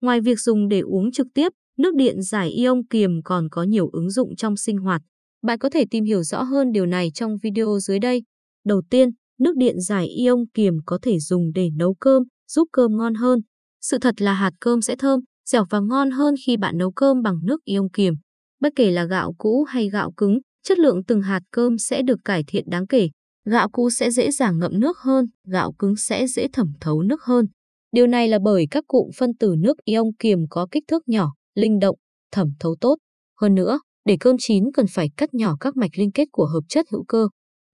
Ngoài việc dùng để uống trực tiếp, nước điện giải ion kiềm còn có nhiều ứng dụng trong sinh hoạt. Bạn có thể tìm hiểu rõ hơn điều này trong video dưới đây. Đầu tiên, nước điện giải ion kiềm có thể dùng để nấu cơm, giúp cơm ngon hơn. Sự thật là hạt cơm sẽ thơm, dẻo và ngon hơn khi bạn nấu cơm bằng nước ion kiềm. Bất kể là gạo cũ hay gạo cứng, chất lượng từng hạt cơm sẽ được cải thiện đáng kể. Gạo cũ sẽ dễ dàng ngậm nước hơn, gạo cứng sẽ dễ thẩm thấu nước hơn. Điều này là bởi các cụm phân tử nước ion kiềm có kích thước nhỏ, linh động, thẩm thấu tốt. Hơn nữa, để cơm chín cần phải cắt nhỏ các mạch liên kết của hợp chất hữu cơ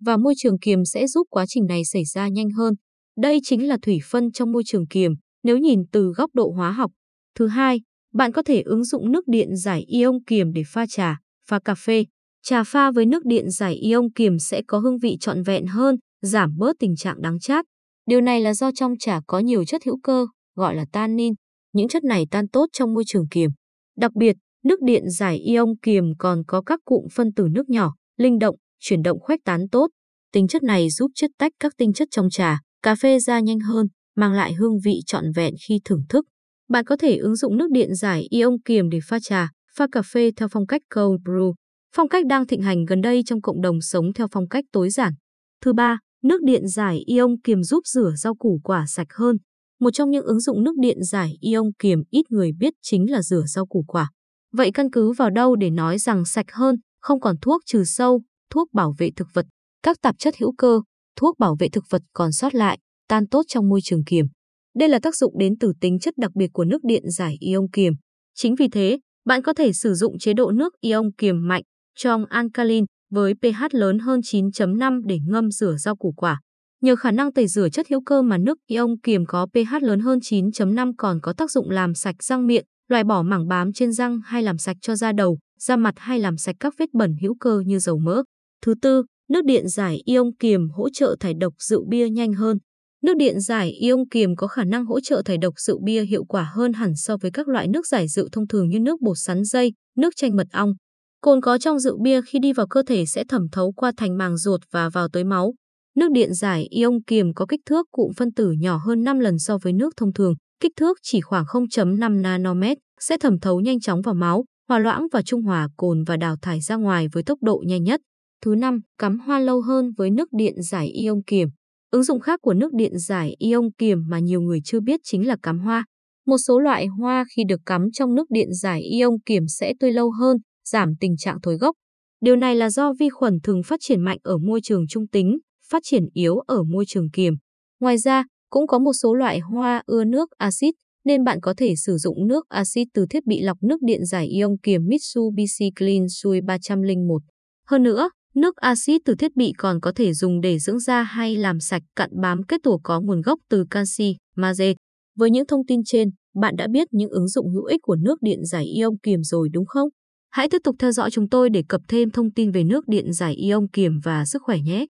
và môi trường kiềm sẽ giúp quá trình này xảy ra nhanh hơn. Đây chính là thủy phân trong môi trường kiềm, nếu nhìn từ góc độ hóa học. Thứ hai, bạn có thể ứng dụng nước điện giải ion kiềm để pha trà, pha cà phê. Trà pha với nước điện giải ion kiềm sẽ có hương vị trọn vẹn hơn, giảm bớt tình trạng đắng chát. Điều này là do trong trà có nhiều chất hữu cơ, gọi là tannin. Những chất này tan tốt trong môi trường kiềm. Đặc biệt, nước điện giải ion kiềm còn có các cụm phân tử nước nhỏ, linh động, chuyển động khuếch tán tốt. Tính chất này giúp chất tách các tinh chất trong trà, cà phê ra nhanh hơn, mang lại hương vị trọn vẹn khi thưởng thức. Bạn có thể ứng dụng nước điện giải ion kiềm để pha trà, pha cà phê theo phong cách cold brew, phong cách đang thịnh hành gần đây trong cộng đồng sống theo phong cách tối giản. Thứ ba, nước điện giải ion kiềm giúp rửa rau củ quả sạch hơn. Một trong những ứng dụng nước điện giải ion kiềm ít người biết chính là rửa rau củ quả. Vậy căn cứ vào đâu để nói rằng sạch hơn, không còn thuốc trừ sâu, thuốc bảo vệ thực vật, các tạp chất hữu cơ, thuốc bảo vệ thực vật còn sót lại, tan tốt trong môi trường kiềm. Đây là tác dụng đến từ tính chất đặc biệt của nước điện giải ion kiềm. Chính vì thế, bạn có thể sử dụng chế độ nước ion kiềm mạnh trong alkaline với pH lớn hơn 9.5 để ngâm rửa rau củ quả. Nhờ khả năng tẩy rửa chất hữu cơ mà nước ion kiềm có pH lớn hơn 9.5 còn có tác dụng làm sạch răng miệng, loại bỏ mảng bám trên răng hay làm sạch cho da đầu, da mặt hay làm sạch các vết bẩn hữu cơ như dầu mỡ. Thứ tư, nước điện giải ion kiềm hỗ trợ thải độc rượu bia nhanh hơn. Nước điện giải ion kiềm có khả năng hỗ trợ thải độc rượu bia hiệu quả hơn hẳn so với các loại nước giải rượu thông thường như nước bột sắn dây, nước chanh mật ong. Cồn có trong rượu bia khi đi vào cơ thể sẽ thẩm thấu qua thành màng ruột và vào tới máu. Nước điện giải ion kiềm có kích thước cụm phân tử nhỏ hơn 5 lần so với nước thông thường, kích thước chỉ khoảng 0.5 nanomet, sẽ thẩm thấu nhanh chóng vào máu, hòa loãng và trung hòa cồn và đào thải ra ngoài với tốc độ nhanh nhất. Thứ năm, cắm hoa lâu hơn với nước điện giải ion kiềm. Ứng dụng khác của nước điện giải ion kiềm mà nhiều người chưa biết chính là cắm hoa. Một số loại hoa khi được cắm trong nước điện giải ion kiềm sẽ tươi lâu hơn, giảm tình trạng thối gốc. Điều này là do vi khuẩn thường phát triển mạnh ở môi trường trung tính, phát triển yếu ở môi trường kiềm. Ngoài ra, cũng có một số loại hoa ưa nước axit, nên bạn có thể sử dụng nước axit từ thiết bị lọc nước điện giải ion kiềm Mitsubishi Clean Sui 301. Hơn nữa, nước axit từ thiết bị còn có thể dùng để dưỡng da hay làm sạch cặn bám kết tủa có nguồn gốc từ canxi, magie. Với những thông tin trên, bạn đã biết những ứng dụng hữu ích của nước điện giải ion kiềm rồi đúng không? Hãy tiếp tục theo dõi chúng tôi để cập thêm thông tin về nước điện giải ion kiềm và sức khỏe nhé.